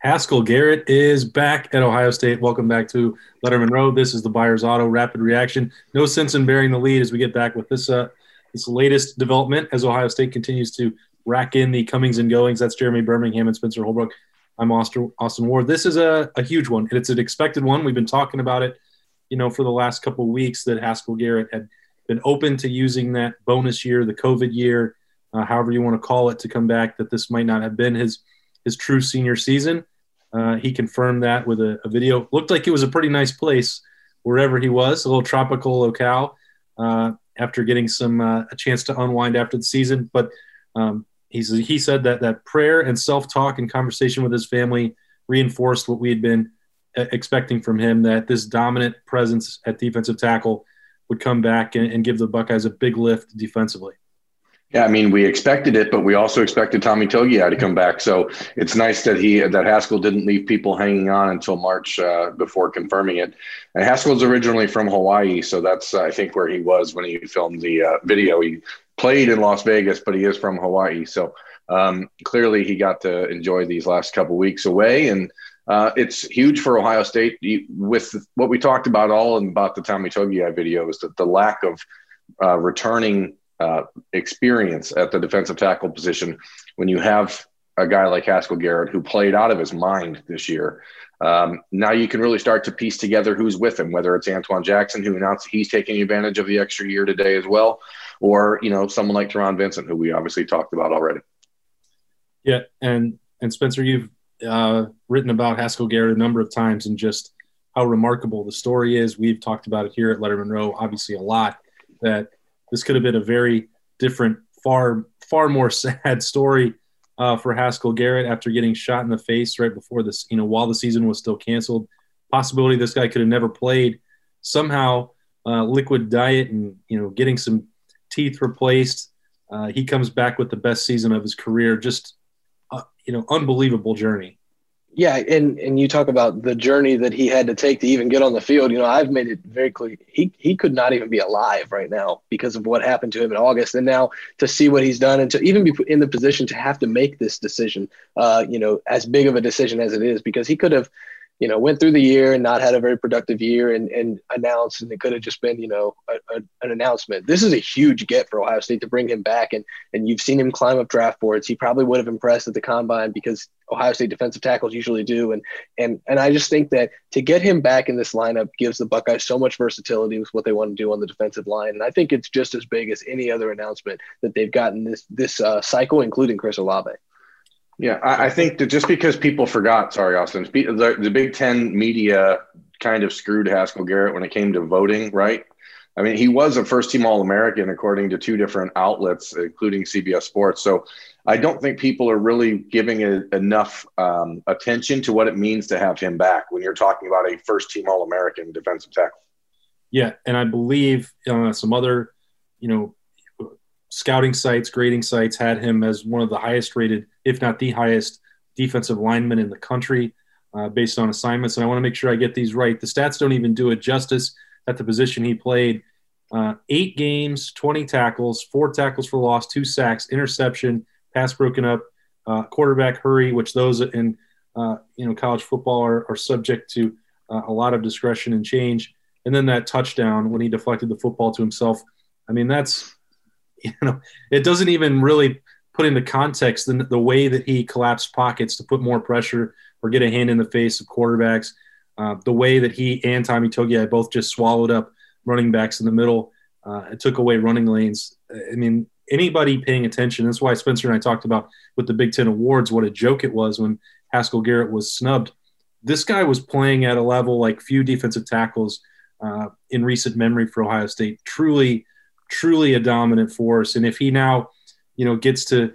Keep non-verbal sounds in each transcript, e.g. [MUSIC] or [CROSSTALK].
Haskell Garrett is back at Ohio State. Welcome back to Lettermen Row. This is the Byers Auto Rapid Reaction. No sense in bearing the lead as we get back with this uh, this latest development as Ohio State continues to rack in the comings and goings. That's Jeremy Birmingham and Spencer Holbrook. I'm Austin, Austin Ward. This is a, a huge one, and it's an expected one. We've been talking about it, you know, for the last couple weeks that Haskell Garrett had been open to using that bonus year, the COVID year, uh, however you want to call it, to come back. That this might not have been his his true senior season. Uh, he confirmed that with a, a, video. Looked like it was a pretty nice place wherever he was, a little tropical locale. Uh, after getting some uh, a chance to unwind after the season, but um, he's, he said that that prayer and self talk and conversation with his family reinforced what we had been uh, expecting from him. That this dominant presence at defensive tackle would come back and, and give the Buckeyes a big lift defensively. Yeah, I mean, we expected it, but we also expected Tommy Togiai to come back. So it's nice that he that Haskell didn't leave people hanging on until March uh, before confirming it. And Haskell's originally from Hawaii, so that's uh, I think where he was when he filmed the uh, video. He played in Las Vegas, but he is from Hawaii, so um, clearly he got to enjoy these last couple weeks away. And uh, it's huge for Ohio State with what we talked about all about the Tommy Togiai video is that the lack of uh, returning uh, experience at the defensive tackle position when you have a guy like Haskell Garrett who played out of his mind this year. Um, now you can really start to piece together who's with him, whether it's Antoine Jackson, who announced he's taking advantage of the extra year today as well, or you know someone like Taron Vincent, who we obviously talked about already. Yeah, and and Spencer, you've uh, written about Haskell Garrett a number of times, and just how remarkable the story is. We've talked about it here at Lettermen Row, obviously a lot. That this could have been a very different, far far more [LAUGHS] sad story uh, for Haskell Garrett after getting shot in the face right before this. You know, while the season was still canceled, possibility this guy could have never played. Somehow, uh, liquid diet and you know getting some teeth replaced. Uh, he comes back with the best season of his career. Just uh, you know, unbelievable journey yeah, and and you talk about the journey that he had to take to even get on the field. You know, I've made it very clear he he could not even be alive right now because of what happened to him in August, and now to see what he's done and to even be in the position to have to make this decision, uh, you know, as big of a decision as it is, because he could have you know, went through the year and not had a very productive year and, and announced, and it could have just been, you know, a, a, an announcement. This is a huge get for Ohio State to bring him back. And, and you've seen him climb up draft boards. He probably would have impressed at the combine because Ohio State defensive tackles usually do. And, and, and I just think that to get him back in this lineup gives the Buckeyes so much versatility with what they want to do on the defensive line. And I think it's just as big as any other announcement that they've gotten this, this uh, cycle, including Chris Olave. Yeah, I, I, think that just because people forgot, sorry, Austin, the, the Big Ten media kind of screwed Haskell Garrett when it came to voting, right? I mean, he was a first team All American according to two different outlets, including CBS Sports. So I don't think people are really giving it enough um, attention to what it means to have him back when you're talking about a first team All American defensive tackle. Yeah, and I believe uh, some other, you know, scouting sites, grading sites had him as one of the highest rated, if not the highest, defensive lineman in the country uh, based on assignments. And I want to make sure I get these right. The stats don't even do it justice at the position he played. Uh, eight games, 20 tackles, four tackles for loss, two sacks, interception, pass broken up, uh, quarterback hurry, which those in uh, you know college football are, are subject to uh, a lot of discretion and change. And then that touchdown when he deflected the football to himself. I mean, that's [LAUGHS] you know, it doesn't even really put into context the, the way that he collapsed pockets to put more pressure or get a hand in the face of quarterbacks. Uh, the way that he and Tommy Togiai both just swallowed up running backs in the middle uh, and took away running lanes. I mean, anybody paying attention, that's why Spencer and I talked about with the Big Ten Awards what a joke it was when Haskell Garrett was snubbed. This guy was playing at a level like few defensive tackles uh, in recent memory for Ohio State. Truly – truly a dominant force. And if he now, you know, gets to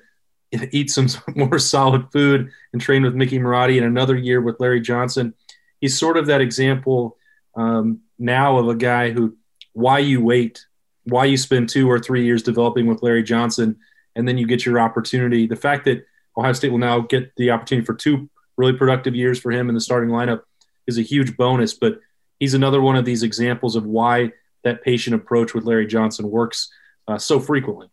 eat some [LAUGHS] more solid food and train with Mickey Marotti in another year with Larry Johnson, he's sort of that example um, now of a guy who, why you wait, why you spend two or three years developing with Larry Johnson, and then you get your opportunity. The fact that Ohio State will now get the opportunity for two really productive years for him in the starting lineup is a huge bonus. But he's another one of these examples of why that patient approach with Larry Johnson works uh, so frequently.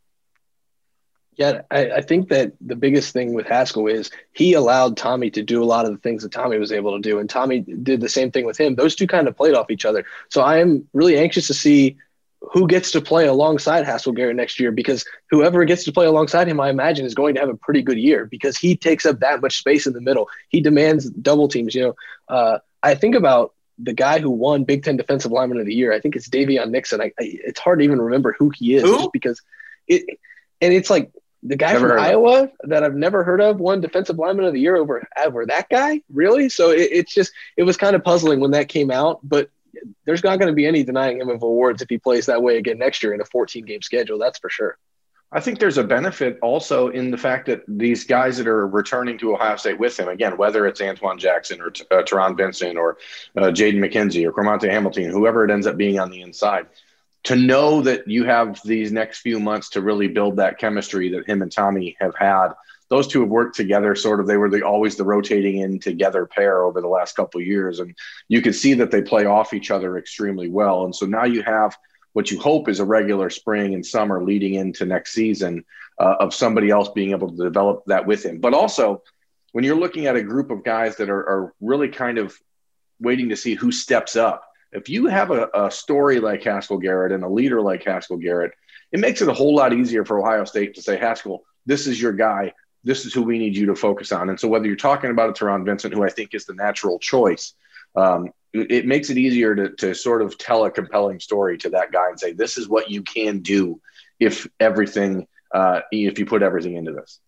Yeah, I, I, think that the biggest thing with Haskell is he allowed Tommy to do a lot of the things that Tommy was able to do, and Tommy did the same thing with him. Those two kind of played off each other. So I am really anxious to see who gets to play alongside Haskell Garrett next year because whoever gets to play alongside him, I imagine, is going to have a pretty good year because he takes up that much space in the middle. He demands double teams. You know, uh, I think about the guy who won Big Ten Defensive Lineman of the Year. I think it's Daviyon Nixon. I, I, it's hard to even remember who he is who? because it, and it's like the guy never from Iowa that I've never heard of won Defensive Lineman of the Year over over that guy. Really? So it, it's just it was kind of puzzling when that came out, but there's not going to be any denying him of awards if he plays that way again next year in a 14 game schedule. That's for sure. I think there's a benefit also in the fact that these guys that are returning to Ohio State with him, again, whether it's Antoine Jackson or uh, Taron Vincent or uh, Jaden McKenzie or Cromartie Hamilton, whoever it ends up being on the inside, to know that you have these next few months to really build that chemistry that him and Tommy have had those two have worked together sort of they were the, always the rotating in together pair over the last couple years and you could see that they play off each other extremely well and so now you have what you hope is a regular spring and summer leading into next season uh, of somebody else being able to develop that with him but also when you're looking at a group of guys that are, are really kind of waiting to see who steps up if you have a, a story like haskell garrett and a leader like haskell garrett it makes it a whole lot easier for ohio state to say haskell this is your guy this is who we need you to focus on. And so whether you're talking about a Taron Vincent, who I think is the natural choice, um, it makes it easier to, to sort of tell a compelling story to that guy and say, this is what you can do if everything, uh, if you put everything into this.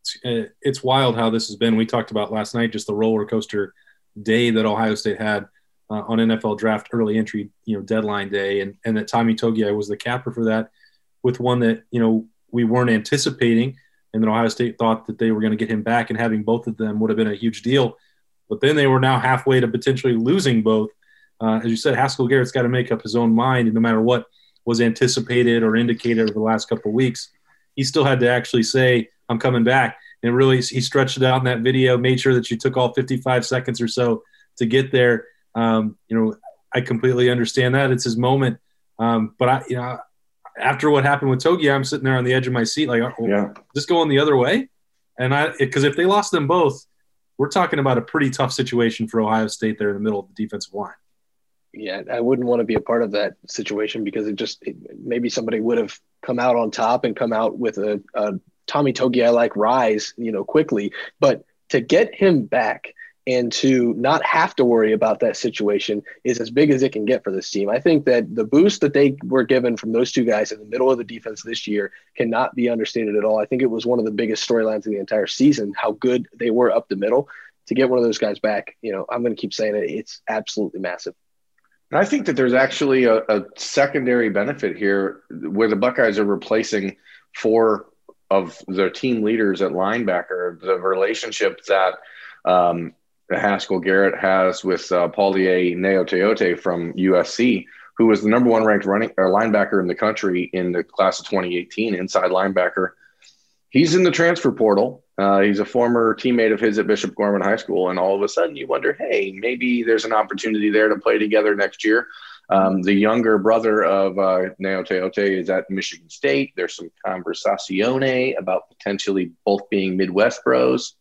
It's, uh, it's wild how this has been. We talked about last night, just the roller coaster day that Ohio State had uh, on NFL draft early entry, you know, deadline day. And, and that Tommy Togiai was the capper for that with one that, you know, we weren't anticipating and then Ohio State thought that they were going to get him back, and having both of them would have been a huge deal. But then they were now halfway to potentially losing both. Uh, as you said, Haskell Garrett's got to make up his own mind, no matter what was anticipated or indicated over the last couple of weeks, he still had to actually say, "I'm coming back." And really, he stretched it out in that video, made sure that you took all 55 seconds or so to get there. Um, you know, I completely understand that it's his moment, um, but I, you know, after what happened with Togi, I'm sitting there on the edge of my seat, like, oh, yeah, just going the other way. And I, because if they lost them both, we're talking about a pretty tough situation for Ohio State there in the middle of the defensive line. Yeah, I wouldn't want to be a part of that situation because it just it, maybe somebody would have come out on top and come out with a, a Tommy I like rise, you know, quickly. But to get him back and to not have to worry about that situation is as big as it can get for this team. I think that the boost that they were given from those two guys in the middle of the defense this year cannot be understated at all. I think it was one of the biggest storylines of the entire season, how good they were up the middle. To get one of those guys back, you know, I'm going to keep saying it. It's absolutely massive. And I think that there's actually a, a secondary benefit here where the Buckeyes are replacing four of their team leaders at linebacker, the relationship that um, Haskell Garrett has with uh, Paulie Gaoteote from USC, who was the number one ranked running or linebacker in the country in the class of 2018, inside linebacker. He's in the transfer portal. Uh, he's a former teammate of his at Bishop Gorman High School, and all of a sudden you wonder, hey, maybe there's an opportunity there to play together next year. Um, the younger brother of uh, Gaoteote is at Michigan State. There's some conversazione about potentially both being Midwest bros.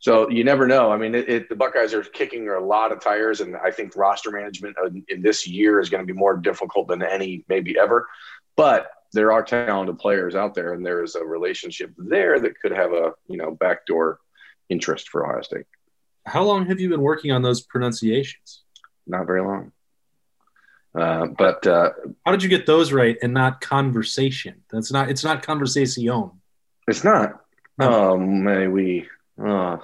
So you never know. I mean, it, it, the Buckeyes are kicking a lot of tires, and I think roster management in this year is going to be more difficult than any maybe ever. But there are talented players out there, and there is a relationship there that could have a you know backdoor interest for Ohio State. How long have you been working on those pronunciations? Not very long. Uh, but uh, how did you get those right and not conversation? That's not. It's not conversation. It's not. Oh, may we Oh.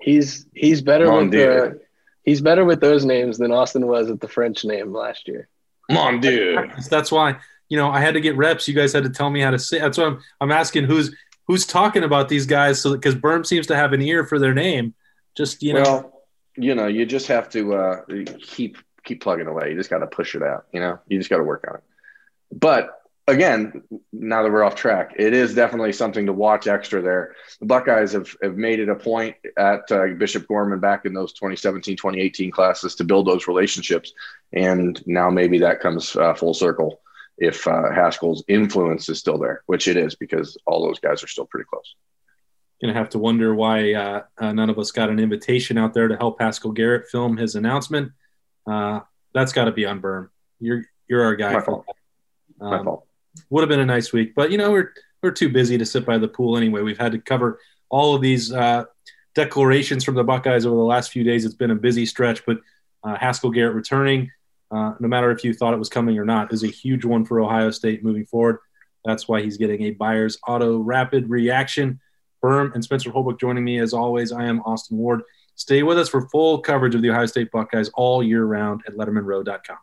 He's he's better Mon with the he's better with those names than Austin was at the French name last year. Mon Dieu. [LAUGHS] That's why you know I had to get reps. You guys had to tell me how to say. That's why I'm I'm asking who's who's talking about these guys. So because Berm seems to have an ear for their name. Just you know. Well, you know, you just have to uh, keep keep plugging away. You just got to push it out. You know, you just got to work on it. But again, now that we're off track, it is definitely something to watch extra there. The Buckeyes have, have made it a point at uh, Bishop Gorman back in those 2017, 2018 classes to build those relationships. And now maybe that comes uh, full circle if uh, Haskell's influence is still there, which it is because all those guys are still pretty close. Gonna have to wonder why uh, uh, none of us got an invitation out there to help Haskell Garrett film his announcement. Uh, that's got to be on Berm. You're you're our guy. My fault. Um, My fault. Would have been a nice week, but you know we're we're too busy to sit by the pool anyway. We've had to cover all of these uh, declarations from the Buckeyes over the last few days. It's been a busy stretch, but uh, Haskell Garrett returning, uh, no matter if you thought it was coming or not, is a huge one for Ohio State moving forward. That's why he's getting a Byers Auto Rapid Reaction. Berm and Spencer Holbrook joining me as always. I am Austin Ward. Stay with us for full coverage of the Ohio State Buckeyes all year round at LettermenRow.com.